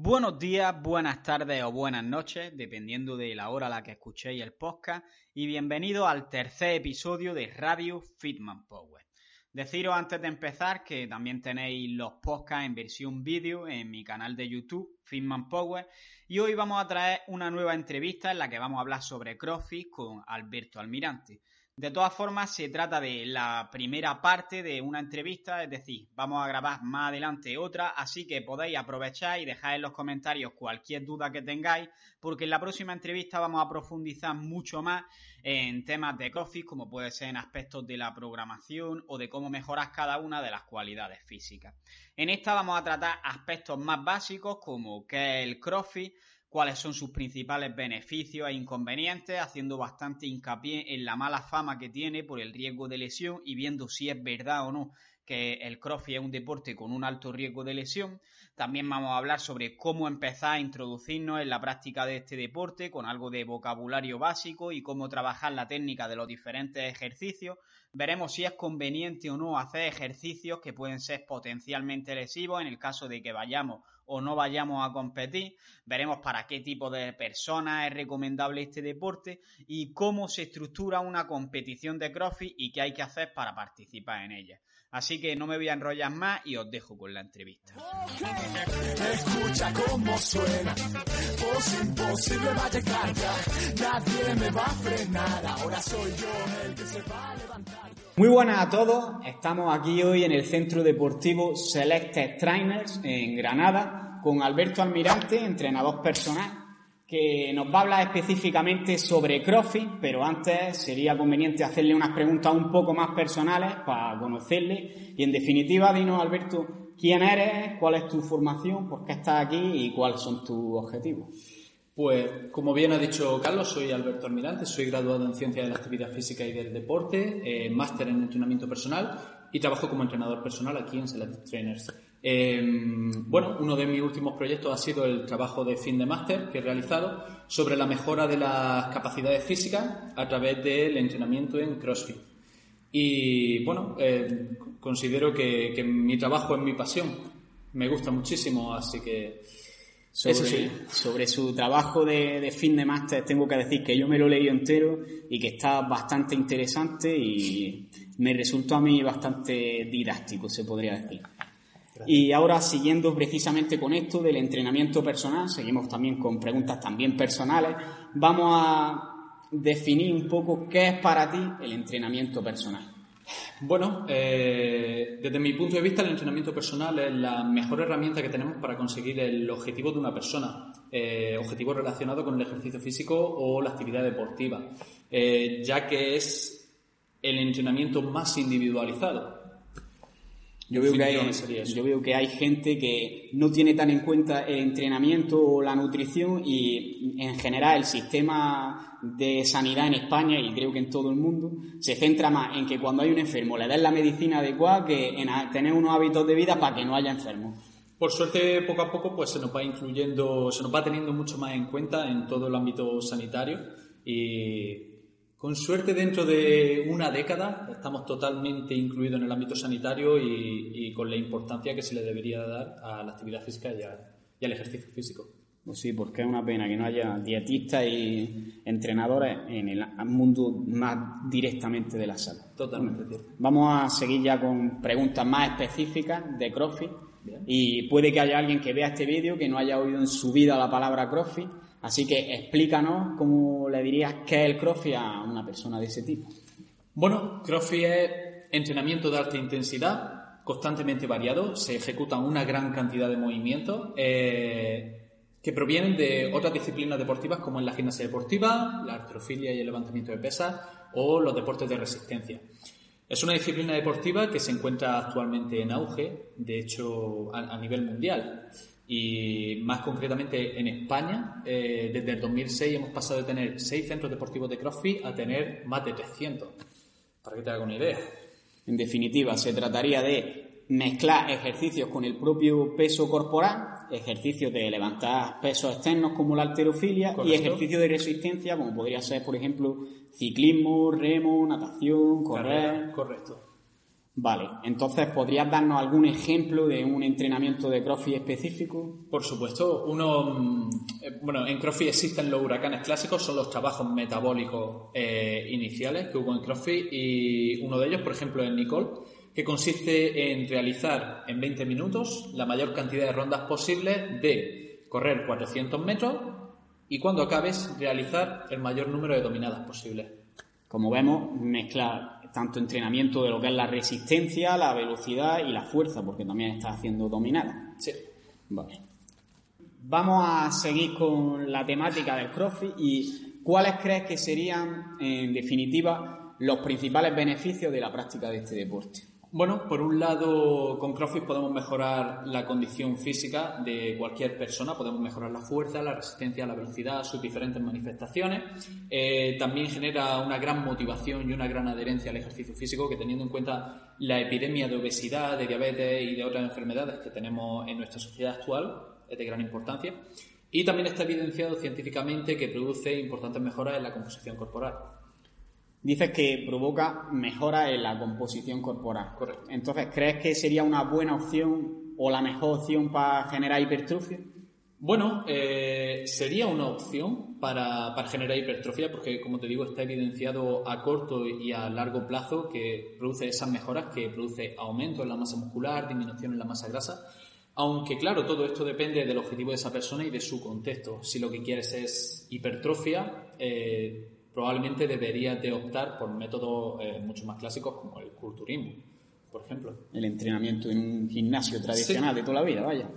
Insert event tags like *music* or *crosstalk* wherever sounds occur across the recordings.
Buenos días, buenas tardes o buenas noches, dependiendo de la hora a la que escuchéis el podcast, y bienvenido al tercer episodio de Radio Fitman Power. Deciros antes de empezar que también tenéis los podcasts en versión vídeo en mi canal de YouTube, Fitman Power, y hoy vamos a traer una nueva entrevista en la que vamos a hablar sobre CrossFit con Alberto Almirante. De todas formas, se trata de la primera parte de una entrevista, es decir, vamos a grabar más adelante otra, así que podéis aprovechar y dejar en los comentarios cualquier duda que tengáis, porque en la próxima entrevista vamos a profundizar mucho más en temas de CrossFit, como puede ser en aspectos de la programación o de cómo mejorar cada una de las cualidades físicas. En esta vamos a tratar aspectos más básicos como qué es el CrossFit, cuáles son sus principales beneficios e inconvenientes, haciendo bastante hincapié en la mala fama que tiene por el riesgo de lesión y viendo si es verdad o no que el CrossFit es un deporte con un alto riesgo de lesión. También vamos a hablar sobre cómo empezar a introducirnos en la práctica de este deporte con algo de vocabulario básico y cómo trabajar la técnica de los diferentes ejercicios. Veremos si es conveniente o no hacer ejercicios que pueden ser potencialmente lesivos en el caso de que vayamos o no vayamos a competir. Veremos para qué tipo de personas es recomendable este deporte y cómo se estructura una competición de CrossFit y qué hay que hacer para participar en ella. Así que no me voy a enrollar más y os dejo con la entrevista. Escucha cómo suena, imposible va a llegar nadie me va a frenar, ahora soy yo el que se va a levantar. Muy buenas a todos, estamos aquí hoy en el Centro Deportivo Selected Trainers en Granada con Alberto Almirante, entrenador personal que nos va a hablar específicamente sobre CrossFit, pero antes sería conveniente hacerle unas preguntas un poco más personales para conocerle. Y en definitiva, dinos, Alberto, quién eres, cuál es tu formación, por qué estás aquí y cuáles son tus objetivos. Pues, como bien ha dicho Carlos, soy Alberto Almirante, soy graduado en Ciencias de la Actividad Física y del Deporte, eh, máster en entrenamiento personal y trabajo como entrenador personal aquí en Select Trainers. Em, bueno, uno de mis últimos proyectos ha sido el trabajo de fin de máster que he realizado sobre la mejora de las capacidades físicas a través del entrenamiento en CrossFit. Y bueno, eh, considero que, mi trabajo es mi pasión. Me gusta muchísimo, así que sobre, sobre su trabajo de, fin de máster tengo que decir que yo me lo he leído entero y que está bastante interesante y me resultó a mí bastante didáctico, se podría decir. Y ahora, siguiendo precisamente con esto del entrenamiento personal, seguimos también con preguntas también personales, vamos a definir un poco qué es para ti el entrenamiento personal. Bueno, eh, desde mi punto de vista, el entrenamiento personal es la mejor herramienta que tenemos para conseguir el objetivo de una persona, eh, objetivo relacionado con el ejercicio físico o la actividad deportiva, eh, ya que es el entrenamiento más individualizado. Yo veo, que hay, yo veo que hay gente que no tiene tan en cuenta el entrenamiento o la nutrición y en general el sistema de sanidad en España y creo que en todo el mundo se centra más en que cuando hay un enfermo le den la medicina adecuada que en tener unos hábitos de vida para que no haya enfermos. Por suerte, poco a poco, pues se nos va incluyendo, se nos va teniendo mucho más en cuenta en todo el ámbito sanitario y con suerte, dentro de una década estamos totalmente incluidos en el ámbito sanitario y, con la importancia que se le debería dar a la actividad física y, al ejercicio físico. Pues sí, porque es una pena que no haya dietistas y entrenadores en el mundo más directamente de la salud. Totalmente. Vamos a seguir ya con preguntas más específicas de CrossFit. Y puede que haya alguien que vea este vídeo que no haya oído en su vida la palabra CrossFit Así que explícanos cómo le dirías qué es el CrossFit a una persona de ese tipo. Bueno, CrossFit es entrenamiento de alta intensidad, constantemente variado, se ejecutan una gran cantidad de movimientos eh, que provienen de otras disciplinas deportivas como la gimnasia deportiva, la artrofilia y el levantamiento de pesas o los deportes de resistencia. Es una disciplina deportiva que se encuentra actualmente en auge, de hecho, a nivel mundial. Y más concretamente en España, eh, desde el 2006 hemos pasado de tener 6 centros deportivos de CrossFit a tener más de 300. Para que te haga una idea. En definitiva, se trataría de mezclar ejercicios con el propio peso corporal, ejercicios de levantar pesos externos como la alterofilia y ejercicios de resistencia como podría ser, por ejemplo, ciclismo, remo, natación, correr. correcto. Vale, entonces, ¿podrías darnos algún ejemplo de un entrenamiento de CrossFit específico? Por supuesto, uno, mm, eh, bueno, en CrossFit existen los huracanes clásicos, son los trabajos metabólicos eh, iniciales que hubo en CrossFit y uno de ellos, por ejemplo, es Nicole, que consiste en realizar en 20 minutos la mayor cantidad de rondas posibles de correr 400 metros y cuando acabes realizar el mayor número de dominadas posibles. Como vemos, mezclar tanto entrenamiento de lo que es la resistencia, la velocidad y la fuerza, porque también estás haciendo dominada. Sí. Vale. Vamos a seguir con la temática del CrossFit y cuáles crees que serían, en definitiva, los principales beneficios de la práctica de este deporte. Bueno, por un lado, con CrossFit podemos mejorar la condición física de cualquier persona, podemos mejorar la fuerza, la resistencia, la velocidad, sus diferentes manifestaciones. Eh, también genera una gran motivación y una gran adherencia al ejercicio físico, que teniendo en cuenta la epidemia de obesidad, de diabetes y de otras enfermedades que tenemos en nuestra sociedad actual, es de gran importancia. Y también está evidenciado científicamente que produce importantes mejoras en la composición corporal. Dices que provoca mejora en la composición corporal. Correcto. Entonces, ¿crees que sería una buena opción o la mejor opción para generar hipertrofia? Bueno, eh, sería una opción para, generar hipertrofia porque, como te digo, está evidenciado a corto y a largo plazo que produce esas mejoras, que produce aumento en la masa muscular, disminución en la masa grasa. Aunque, claro, todo esto depende del objetivo de esa persona y de su contexto. Si lo que quieres es hipertrofia, eh, probablemente debería de optar por métodos eh, mucho más clásicos como el culturismo, por ejemplo. El entrenamiento en un gimnasio tradicional de toda la vida, vaya.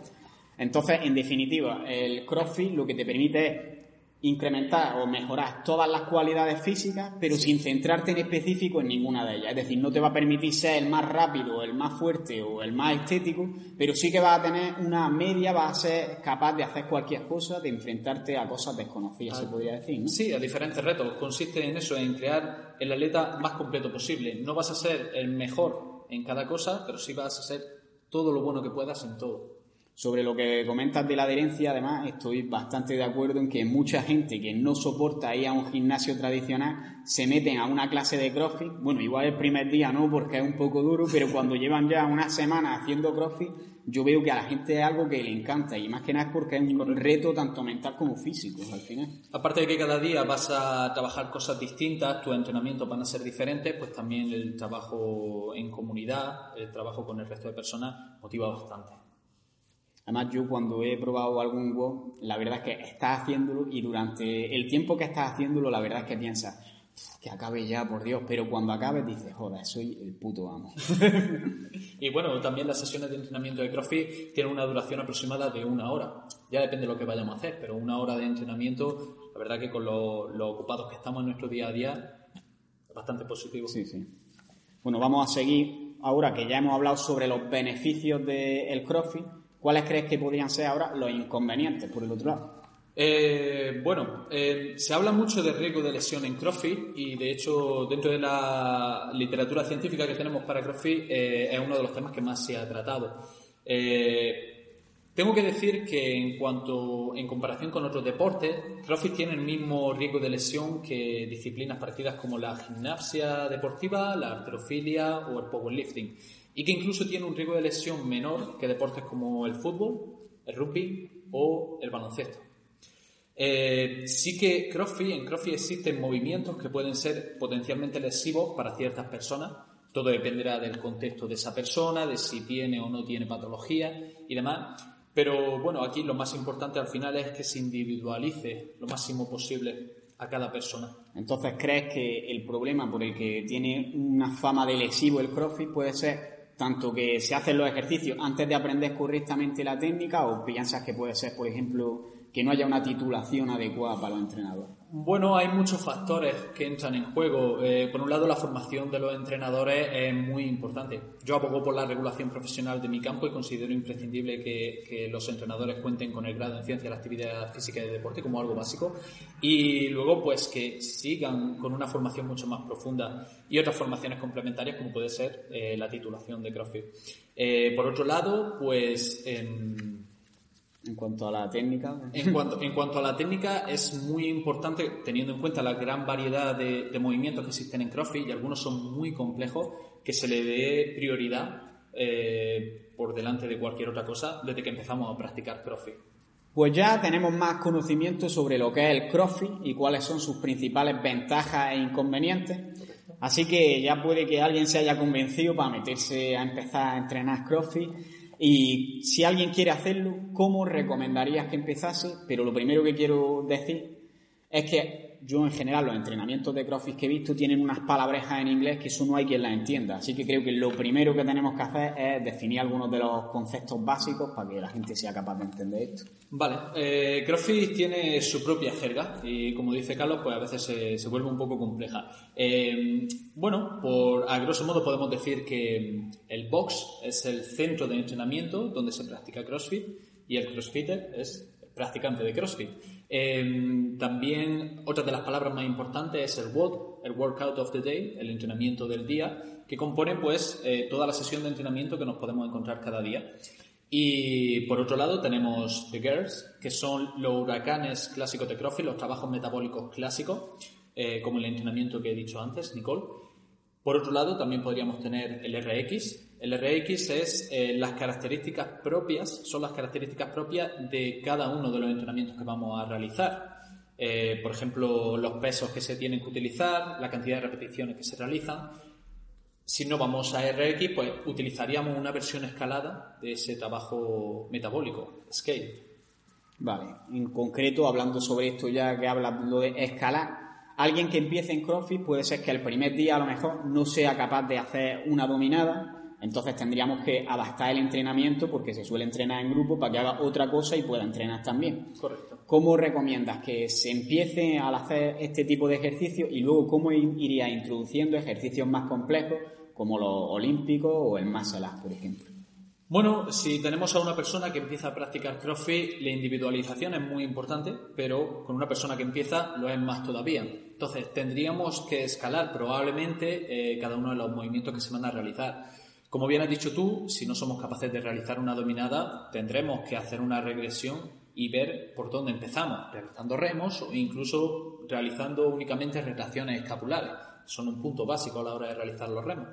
Entonces, en definitiva, el CrossFit lo que te permite es incrementar o mejorar todas las cualidades físicas, pero sin centrarte en específico en ninguna de ellas. Es decir, no te va a permitir ser el más rápido, el más fuerte o el más estético, pero sí que vas a tener una media, vas a ser capaz de hacer cualquier cosa, de enfrentarte a cosas desconocidas, se podría decir. ¿no? Sí, a diferentes retos. Consiste en eso, en crear el atleta más completo posible. No vas a ser el mejor en cada cosa, pero sí vas a ser todo lo bueno que puedas en todo. Sobre lo que comentas de la adherencia, además, estoy bastante de acuerdo en que mucha gente que no soporta ir a un gimnasio tradicional se meten a una clase de CrossFit. Bueno, igual el primer día no, porque es un poco duro, pero cuando llevan ya una semana haciendo CrossFit, yo veo que a la gente es algo que le encanta y más que nada es porque es un reto tanto mental como físico al final. Aparte de que cada día vas a trabajar cosas distintas, tus entrenamientos van a ser diferentes, pues también el trabajo en comunidad, el trabajo con el resto de personas motiva bastante. Además, yo cuando he probado algún WOD, la verdad es que estás haciéndolo y durante el tiempo que estás haciéndolo, la verdad es que piensas, que acabe ya, por Dios, pero cuando acabes dices, joder, soy el puto amo. *laughs* y bueno, también las sesiones de entrenamiento de CrossFit tienen una duración aproximada de una hora. Ya depende de lo que vayamos a hacer, pero una hora de entrenamiento, la verdad que con lo, ocupados que estamos en nuestro día a día, es bastante positivo. Sí, sí. Bueno, vamos a seguir ahora que ya hemos hablado sobre los beneficios del CrossFit ¿Cuáles crees que podrían ser ahora los inconvenientes, por el otro lado? Eh, bueno, eh, se habla mucho de riesgo de lesión en CrossFit y de hecho dentro de la literatura científica que tenemos para CrossFit eh, es uno de los temas que más se ha tratado. tengo que decir que en cuanto, en comparación con otros deportes, CrossFit tiene el mismo riesgo de lesión que disciplinas parecidas como la gimnasia deportiva, la arterofilia o el powerlifting y que incluso tiene un riesgo de lesión menor que deportes como el fútbol, el rugby o el baloncesto. Eh, sí que CrossFit, en CrossFit existen movimientos que pueden ser potencialmente lesivos para ciertas personas. Todo dependerá del contexto de esa persona, de si tiene o no tiene patología y demás. Pero bueno, aquí lo más importante al final es que se individualice lo máximo posible a cada persona. Entonces, ¿crees que el problema por el que tiene una fama de lesivo el CrossFit puede ser tanto que se hacen los ejercicios antes de aprender correctamente la técnica o piensas que puede ser, por ejemplo, que no haya una titulación adecuada para los entrenadores? Bueno, hay muchos factores que entran en juego. Eh, por un lado, la formación de los entrenadores es muy importante. Yo abogo por la regulación profesional de mi campo y considero imprescindible que, los entrenadores cuenten con el grado en ciencia de la actividad física y de deporte como algo básico. Y luego, pues que sigan con una formación mucho más profunda y otras formaciones complementarias como puede ser eh, la titulación de CrossFit. Eh, por otro lado, pues... En cuanto a la técnica. En cuanto, en cuanto a la técnica, es muy importante, teniendo en cuenta la gran variedad de, movimientos que existen en CrossFit, y algunos son muy complejos, que se le dé prioridad eh, por delante de cualquier otra cosa desde que empezamos a practicar CrossFit. Pues ya tenemos más conocimiento sobre lo que es el CrossFit y cuáles son sus principales ventajas e inconvenientes. Así que ya puede que alguien se haya convencido para meterse a empezar a entrenar CrossFit y si alguien quiere hacerlo, ¿cómo recomendarías que empezase? Pero lo primero que quiero decir es que yo en general los entrenamientos de CrossFit que he visto tienen unas palabrejas en inglés que eso no hay quien las entienda. Así que creo que lo primero que tenemos que hacer es definir algunos de los conceptos básicos para que la gente sea capaz de entender esto. Vale, eh, CrossFit tiene su propia jerga y como dice Carlos, pues a veces se, vuelve un poco compleja. Eh, bueno, por, a grosso modo podemos decir que el box es el centro de entrenamiento donde se practica CrossFit y el CrossFitter es practicante de CrossFit. Em, también otra de las palabras más importantes es el WOD, el Workout of the Day, el entrenamiento del día, que compone pues eh, toda la sesión de entrenamiento que nos podemos encontrar cada día. Y por otro lado tenemos The Girls, que son los huracanes clásicos de CrossFit, los trabajos metabólicos clásicos, eh, como el entrenamiento que he dicho antes, Nicole. Por otro lado también podríamos tener el RX, el RX es eh, las características propias, son las características propias de cada uno de los entrenamientos que vamos a realizar. Eh, por ejemplo, los pesos que se tienen que utilizar, la cantidad de repeticiones que se realizan. Si no vamos a RX, pues utilizaríamos una versión escalada de ese trabajo metabólico, scale. Vale, en concreto, hablando sobre esto ya que habla de escalar, alguien que empiece en CrossFit puede ser que el primer día a lo mejor no sea capaz de hacer una dominada, entonces tendríamos que adaptar el entrenamiento porque se suele entrenar en grupo para que haga otra cosa y pueda entrenar también. Correcto. ¿Cómo recomiendas que se empiece al hacer este tipo de ejercicios y luego cómo iría introduciendo ejercicios más complejos como los olímpicos o el muscle por ejemplo? Bueno, si tenemos a una persona que empieza a practicar CrossFit, la individualización es muy importante, pero con una persona que empieza lo es más todavía. Entonces, tendríamos que escalar probablemente eh, cada uno de los movimientos que se van a realizar. Como bien has dicho tú, si no somos capaces de realizar una dominada, tendremos que hacer una regresión y ver por dónde empezamos, realizando remos o incluso realizando únicamente retracciones escapulares. Son un punto básico a la hora de realizar los remos.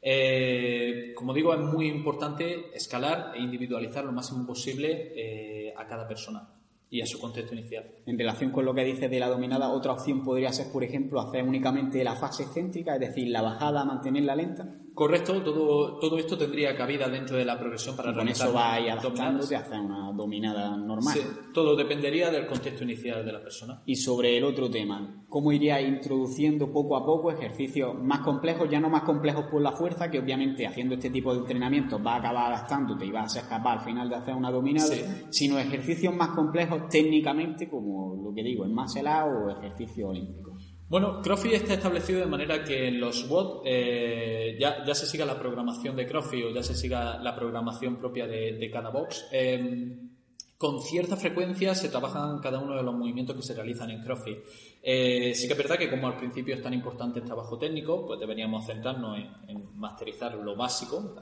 Eh, como digo, es muy importante escalar e individualizar lo máximo posible eh, a cada persona y a su contexto inicial. En relación con lo que dices de la dominada, otra opción podría ser, por ejemplo, hacer únicamente la fase céntrica, es decir, la bajada, mantenerla lenta. Correcto, todo, todo esto tendría cabida dentro de la progresión para y con eso va a adaptándote a hacer una dominada normal. Sí, todo dependería del contexto inicial de la persona. Y sobre el otro tema, ¿cómo iría introduciendo poco a poco ejercicios más complejos, ya no más complejos por la fuerza, que obviamente haciendo este tipo de entrenamiento va a acabar adaptándote y vas a ser capaz al final de hacer una dominada, sino ejercicios más complejos técnicamente, como lo que digo, en más helado o ejercicio olímpico? Bueno, CrossFit está establecido de manera que en los WOD eh, ya, se siga la programación de CrossFit o ya se siga la programación propia de, cada box. Em, con cierta frecuencia se trabajan cada uno de los movimientos que se realizan en CrossFit. Eh, sí que es verdad que como al principio es tan importante el trabajo técnico, pues deberíamos centrarnos en, en masterizar lo básico,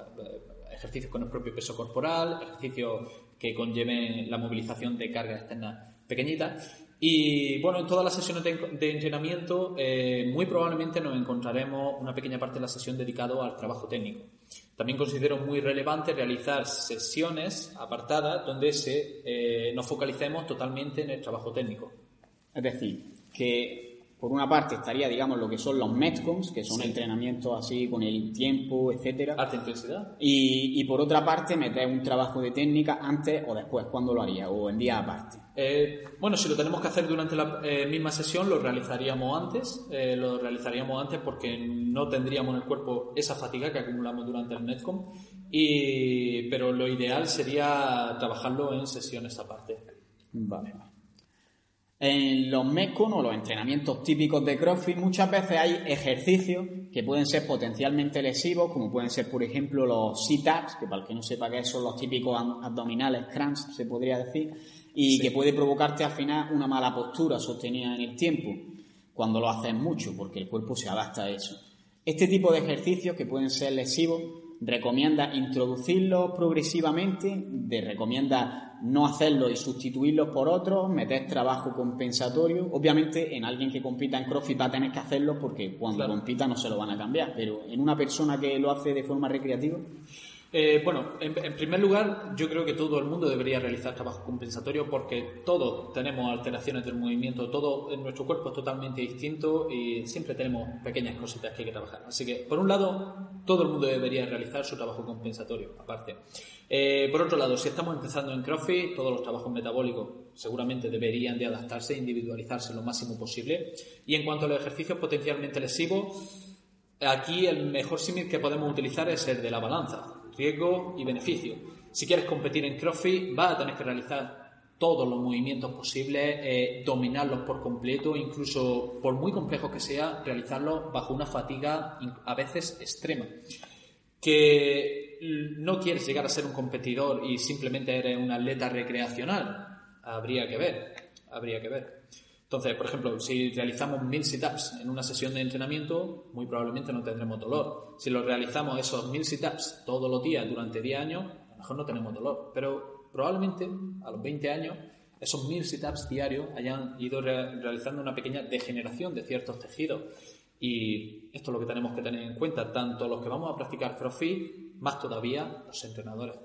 ejercicios con el propio peso corporal, ejercicios que conlleven la movilización de carga externa pequeñita y bueno, en todas las sesiones de, entrenamiento eh, muy probablemente nos encontraremos una pequeña parte de la sesión dedicado al trabajo técnico. También considero muy relevante realizar sesiones apartadas donde se, eh, nos focalicemos totalmente en el trabajo técnico. Es decir, que por una parte estaría, digamos, lo que son los Metcons, que son entrenamientos así con el tiempo, etcétera. Alta intensidad. Y, por otra parte, meter un trabajo de técnica antes o después, ¿cuándo lo haría? ¿O en día aparte? Eh, bueno, si lo tenemos que hacer durante la eh, misma sesión, lo realizaríamos antes. Eh, lo realizaríamos antes porque no tendríamos en el cuerpo esa fatiga que acumulamos durante el Metcon. Y, pero lo ideal sería trabajarlo en sesiones aparte. Vale. En los MECON o los entrenamientos típicos de CrossFit muchas veces hay ejercicios que pueden ser potencialmente lesivos, como pueden ser, por ejemplo, los sit-ups, que para el que no sepa qué son los típicos abdominales crunch, se podría decir, y que puede provocarte al final una mala postura sostenida en el tiempo cuando lo haces mucho, porque el cuerpo se adapta a eso. Este tipo de ejercicios que pueden ser lesivos recomienda introducirlos progresivamente, de recomienda no hacerlo y sustituirlos por otros, meter trabajo compensatorio. Obviamente en alguien que compita en CrossFit va a tener que hacerlo porque cuando compita no se lo van a cambiar, pero en una persona que lo hace de forma recreativa. Eh, bueno, en, primer lugar, yo creo que todo el mundo debería realizar trabajo compensatorio porque todos tenemos alteraciones del movimiento, todo en nuestro cuerpo es totalmente distinto y siempre tenemos pequeñas cositas que hay que trabajar. Así que, por un lado, todo el mundo debería realizar su trabajo compensatorio, aparte. Eh, por otro lado, si estamos empezando en CrossFit, todos los trabajos metabólicos seguramente deberían de adaptarse e individualizarse lo máximo posible. Y en cuanto a los ejercicios potencialmente lesivos, aquí el mejor símil que podemos utilizar es el de la balanza riesgo y beneficio. Si quieres competir en CrossFit, vas a tener que realizar todos los movimientos posibles, eh, dominarlos por completo, incluso por muy complejos que sea, realizarlos bajo una fatiga a veces extrema. Que no quieres llegar a ser un competidor y simplemente eres un atleta recreacional, habría que ver, habría que ver. Entonces, por ejemplo, si realizamos mil sit-ups en una sesión de entrenamiento, muy probablemente no tendremos dolor. Si lo realizamos esos mil sit-ups todos los días durante 10 años, a lo mejor no tenemos dolor. Pero probablemente a los 20 años, esos mil sit-ups diarios hayan ido realizando una pequeña degeneración de ciertos tejidos. Y esto es lo que tenemos que tener en cuenta, tanto los que vamos a practicar CrossFit, más todavía los entrenadores.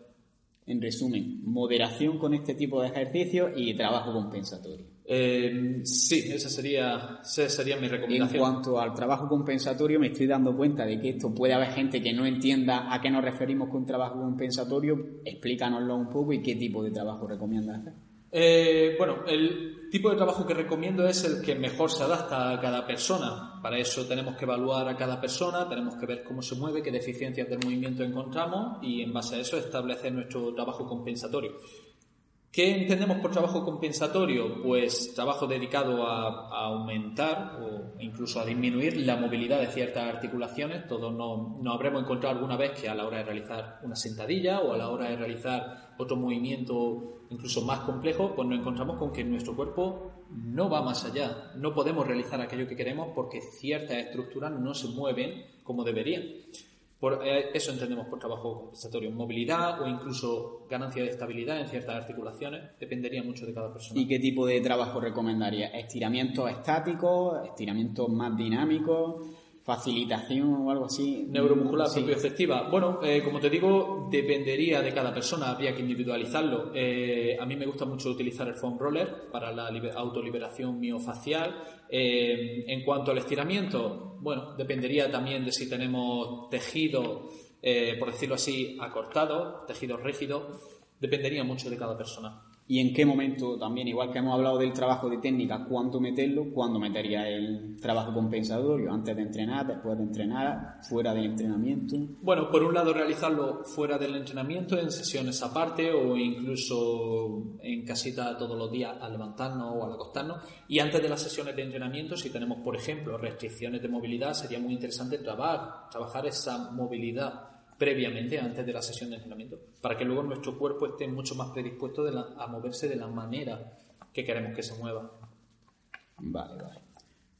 En resumen, moderación con este tipo de ejercicios y trabajo compensatorio. Eh, sí, esa sería, sería mi recomendación. En cuanto al trabajo compensatorio, me estoy dando cuenta de que esto puede haber gente que no entienda a qué nos referimos con trabajo compensatorio. Explícanoslo un poco y qué tipo de trabajo recomiendas hacer. Eh, bueno, el tipo de trabajo que recomiendo es el que mejor se adapta a cada persona. Para eso tenemos que evaluar a cada persona, tenemos que ver cómo se mueve, qué deficiencias del movimiento encontramos y en base a eso establecer nuestro trabajo compensatorio. ¿Qué entendemos por trabajo compensatorio? Pues trabajo dedicado a, aumentar o incluso a disminuir la movilidad de ciertas articulaciones. Todos nos, habremos encontrado alguna vez que a la hora de realizar una sentadilla o a la hora de realizar otro movimiento incluso más complejo, pues nos encontramos con que nuestro cuerpo no va más allá. No podemos realizar aquello que queremos porque ciertas estructuras no se mueven como deberían. Por, eh, eso entendemos por trabajo compensatorio. Movilidad o incluso ganancia de estabilidad en ciertas articulaciones dependería mucho de cada persona. ¿Y qué tipo de trabajo recomendaría? ¿Estiramientos estáticos? ¿Estiramientos más dinámicos? Facilitación o algo así. Neuromuscular sí. propioceptiva. Bueno, eh, como te digo, dependería de cada persona, habría que individualizarlo. Eh, a mí me gusta mucho utilizar el foam roller para la autoliberación miofacial. Eh, en cuanto al estiramiento, bueno, dependería también de si tenemos tejido, por decirlo así, acortado, tejido rígido, dependería mucho de cada persona y en qué momento también, igual que hemos hablado del trabajo de técnica, cuándo meterlo, cuándo metería el trabajo compensatorio, antes de entrenar, después de entrenar, fuera del entrenamiento. Bueno, por un lado realizarlo fuera del entrenamiento, en sesiones aparte o incluso en casita todos los días al levantarnos o al acostarnos. Y antes de las sesiones de entrenamiento, si tenemos, por ejemplo, restricciones de movilidad, sería muy interesante trabajar, trabajar esa movilidad previamente, antes de la sesión de entrenamiento, para que luego nuestro cuerpo esté mucho más predispuesto a moverse de la manera que queremos que se mueva. Vale, vale.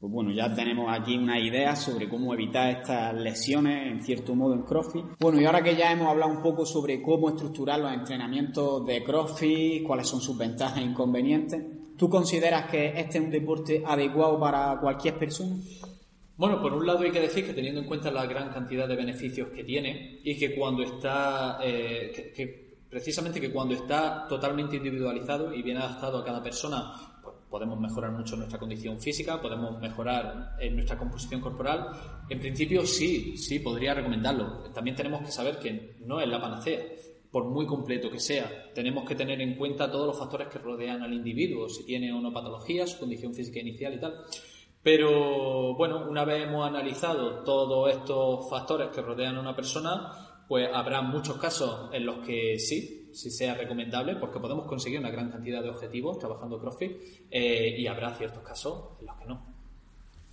Pues bueno, ya tenemos aquí una idea sobre cómo evitar estas lesiones, en cierto modo, en CrossFit. Bueno, y ahora que ya hemos hablado un poco sobre cómo estructurar los entrenamientos de CrossFit, cuáles son sus ventajas e inconvenientes, ¿tú consideras que este es un deporte adecuado para cualquier persona? Bueno, por un lado hay que decir que teniendo en cuenta la gran cantidad de beneficios que tiene y que cuando está, eh, precisamente que cuando está totalmente individualizado y bien adaptado a cada persona, pues podemos mejorar mucho nuestra condición física, podemos mejorar nuestra composición corporal. En principio sí, sí, podría recomendarlo. También tenemos que saber que no es la panacea por muy completo que sea. Tenemos que tener en cuenta todos los factores que rodean al individuo, si tiene o no patología, su condición física inicial y tal. Pero bueno, una vez hemos analizado todos estos factores que rodean a una persona, pues habrá muchos casos en los que sí, si sea recomendable, porque podemos conseguir una gran cantidad de objetivos trabajando CrossFit eh, y habrá ciertos casos en los que no.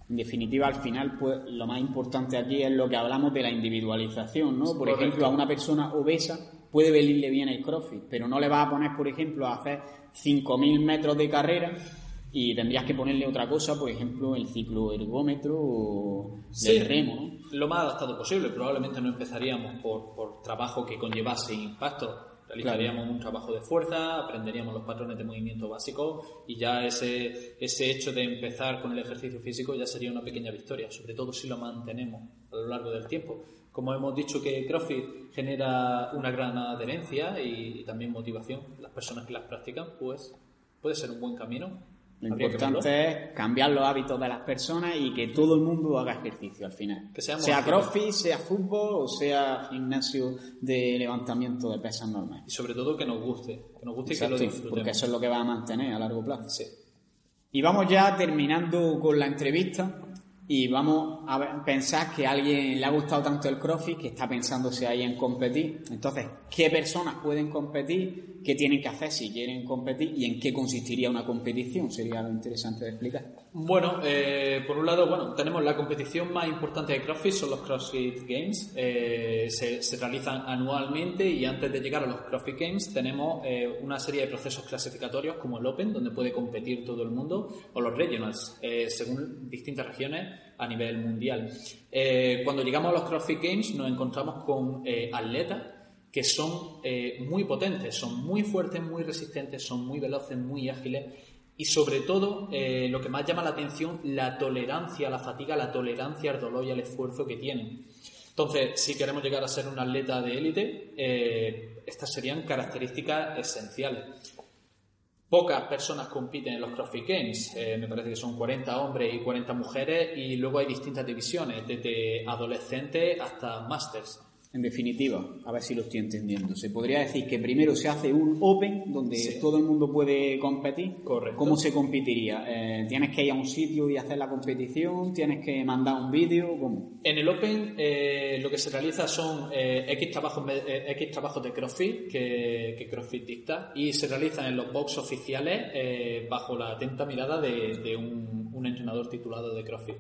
En definitiva, al final, pues lo más importante aquí es lo que hablamos de la individualización, ¿no? Por ejemplo, a una persona obesa puede venirle bien el CrossFit, pero no le vas a poner, por ejemplo, a hacer 5.000 metros de carrera y tendrías que ponerle otra cosa, por ejemplo, el ciclo ergómetro o el remo, ¿no? Lo más adaptado posible. Probablemente no empezaríamos por, por trabajo que conllevase impacto Realizaríamos un trabajo de fuerza, aprenderíamos los patrones de movimiento básicos y ya ese, ese hecho de empezar con el ejercicio físico ya sería una pequeña victoria, sobre todo si lo mantenemos a lo largo del tiempo. Como hemos dicho que CrossFit genera una gran adherencia y también motivación, las personas que las practican, pues puede ser un buen camino lo importante es cambiar los hábitos de las personas y que todo el mundo haga ejercicio al final. sea crossfit, sea fútbol o sea gimnasio de levantamiento de pesas normales. Y sobre todo que nos guste, que nos guste y que lo disfrutemos. Porque eso es lo que va a mantener a largo plazo. Sí. Y vamos ya terminando con la entrevista y vamos a pensar que a alguien le ha gustado tanto el CrossFit que está pensándose ahí en competir. Entonces, ¿qué personas pueden competir? ¿Qué tienen que hacer si quieren competir? ¿Y en qué consistiría una competición? Sería lo interesante de explicar. Bueno, eh, por un lado, bueno, tenemos la competición más importante de CrossFit, son los CrossFit Games. Eh, se, realizan anualmente y antes de llegar a los CrossFit Games tenemos eh, una serie de procesos clasificatorios como el Open, donde puede competir todo el mundo, o los Regionals, según distintas regiones a nivel mundial. cuando llegamos a los CrossFit Games nos encontramos con atletas que son muy potentes, son muy fuertes, muy resistentes, son muy veloces, muy ágiles y sobre todo, eh, lo que más llama la atención, la tolerancia a la fatiga, la tolerancia al dolor y al esfuerzo que tienen. Entonces, si queremos llegar a ser un atleta de élite, eh, estas serían características esenciales. Pocas personas compiten en los CrossFit Games, eh, me parece que son 40 hombres y 40 mujeres, y luego hay distintas divisiones, desde adolescentes hasta masters. En definitiva, a ver si lo estoy entendiendo. Se podría decir que primero se hace un Open donde todo el mundo puede competir. Correcto. ¿Cómo se competiría? Eh, ¿Tienes que ir a un sitio y hacer la competición? ¿Tienes que mandar un vídeo? ¿Cómo? En el Open eh, lo que se realiza son eh, X, trabajos, X trabajos de CrossFit que, que, CrossFit dicta y se realizan en los box oficiales bajo la atenta mirada de, un, un, entrenador titulado de CrossFit.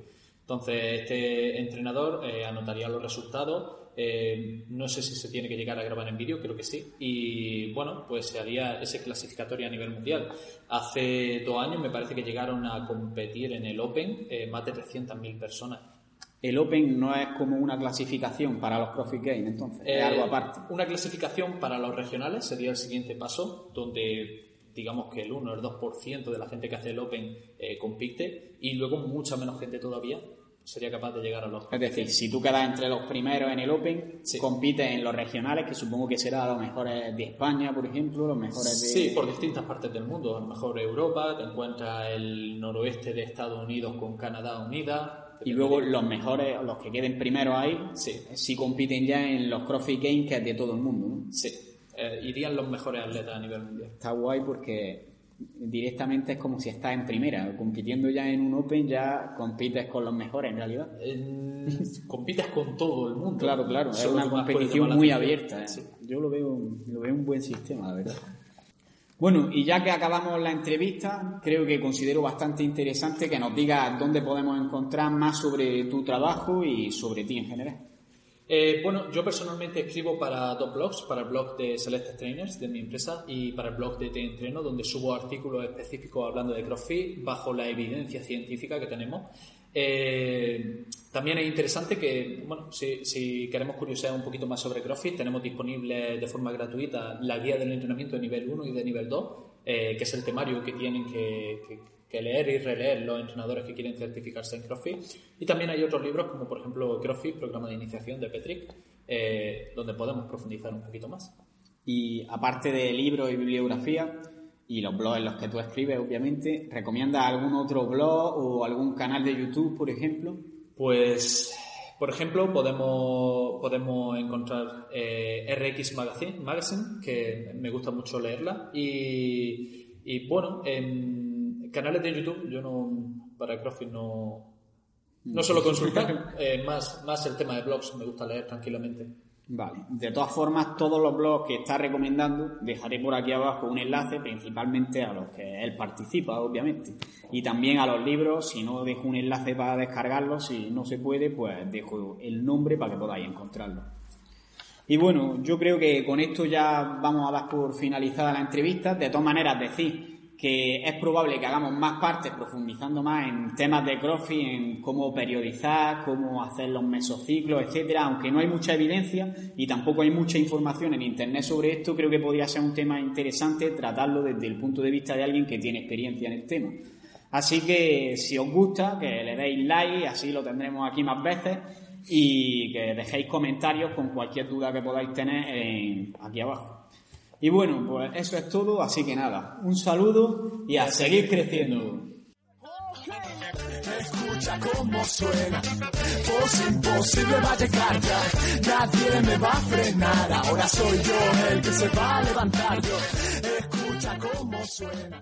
Entonces, este entrenador anotaría los resultados eh, no sé si se tiene que llegar a grabar en vídeo, creo que sí. Y bueno, pues se haría ese clasificatorio a nivel mundial. Hace dos años me parece que llegaron a competir en el Open eh, más de 300.000 personas. El Open no es como una clasificación para los Profit Games, entonces, es algo eh, aparte. Una clasificación para los regionales sería el siguiente paso, donde digamos que el 1 o el 2% de la gente que hace el Open compite y luego mucha menos gente todavía sería capaz de llegar a los. Es decir, si tú quedas entre los primeros en el Open, compites en los regionales, que supongo que será los mejores de España, por ejemplo, los mejores de. Sí, por distintas partes del mundo. A lo mejor Europa, te encuentras el noroeste de Estados Unidos con Canadá unida. Y luego los mejores, los que queden primero ahí, sí. compiten ya en los CrossFit Games, que es de todo el mundo, ¿no? Sí. Eh, irían los mejores atletas a nivel mundial. Está guay porque directamente es como si estás en primera, compitiendo ya en un Open ya compites con los mejores en realidad. compites con todo el mundo. Claro, claro, es una competición muy abierta. ¿eh? Yo lo veo, lo veo un buen sistema, la verdad. Bueno, y ya que acabamos la entrevista, creo que considero bastante interesante que nos digas dónde podemos encontrar más sobre tu trabajo y sobre ti en general. Eh, bueno, yo personalmente escribo para dos blogs, para el blog de Selected Trainers de mi empresa y para el blog de Te Entreno, donde subo artículos específicos hablando de CrossFit bajo la evidencia científica que tenemos. Eh, también es interesante que, bueno, si, queremos curiosear un poquito más sobre CrossFit, tenemos disponible de forma gratuita la guía del entrenamiento de nivel 1 y de nivel 2, eh, que es el temario que tienen que leer y releer los entrenadores que quieren certificarse en CrossFit. Y también hay otros libros, como por ejemplo CrossFit, programa de iniciación de Petrick, eh, donde podemos profundizar un poquito más. Y aparte de libros y bibliografía, y los blogs en los que tú escribes, obviamente, ¿recomiendas algún otro blog o algún canal de YouTube, por ejemplo? Pues, por ejemplo, podemos, podemos encontrar eh, RX Magazine, Magazine, que me gusta mucho leerla. Y, y bueno, en canales de YouTube, yo no, para CrossFit no, no suelo consultar, *laughs* eh, más, más el tema de blogs, me gusta leer tranquilamente. Vale. De todas formas, todos los blogs que está recomendando, dejaré por aquí abajo un enlace, principalmente a los que él participa, obviamente. Y también a los libros, si no dejo un enlace para descargarlos, si no se puede, pues dejo el nombre para que podáis encontrarlo. Y bueno, yo creo que con esto ya vamos a dar por finalizada la entrevista. De todas maneras, decir que es probable que hagamos más partes profundizando más en temas de CrossFit, en cómo periodizar, cómo hacer los mesociclos, etcétera, aunque no hay mucha evidencia y tampoco hay mucha información en internet sobre esto, creo que podría ser un tema interesante tratarlo desde el punto de vista de alguien que tiene experiencia en el tema. Así que si os gusta, que le deis like, así lo tendremos aquí más veces y que dejéis comentarios con cualquier duda que podáis tener aquí abajo. Y bueno, pues eso es todo, así que nada, un saludo y a seguir creciendo. Escucha cómo suena, voz imposible va a llegar ya, nadie me va a frenar, ahora soy yo el que se va a levantar yo, escucha cómo suena.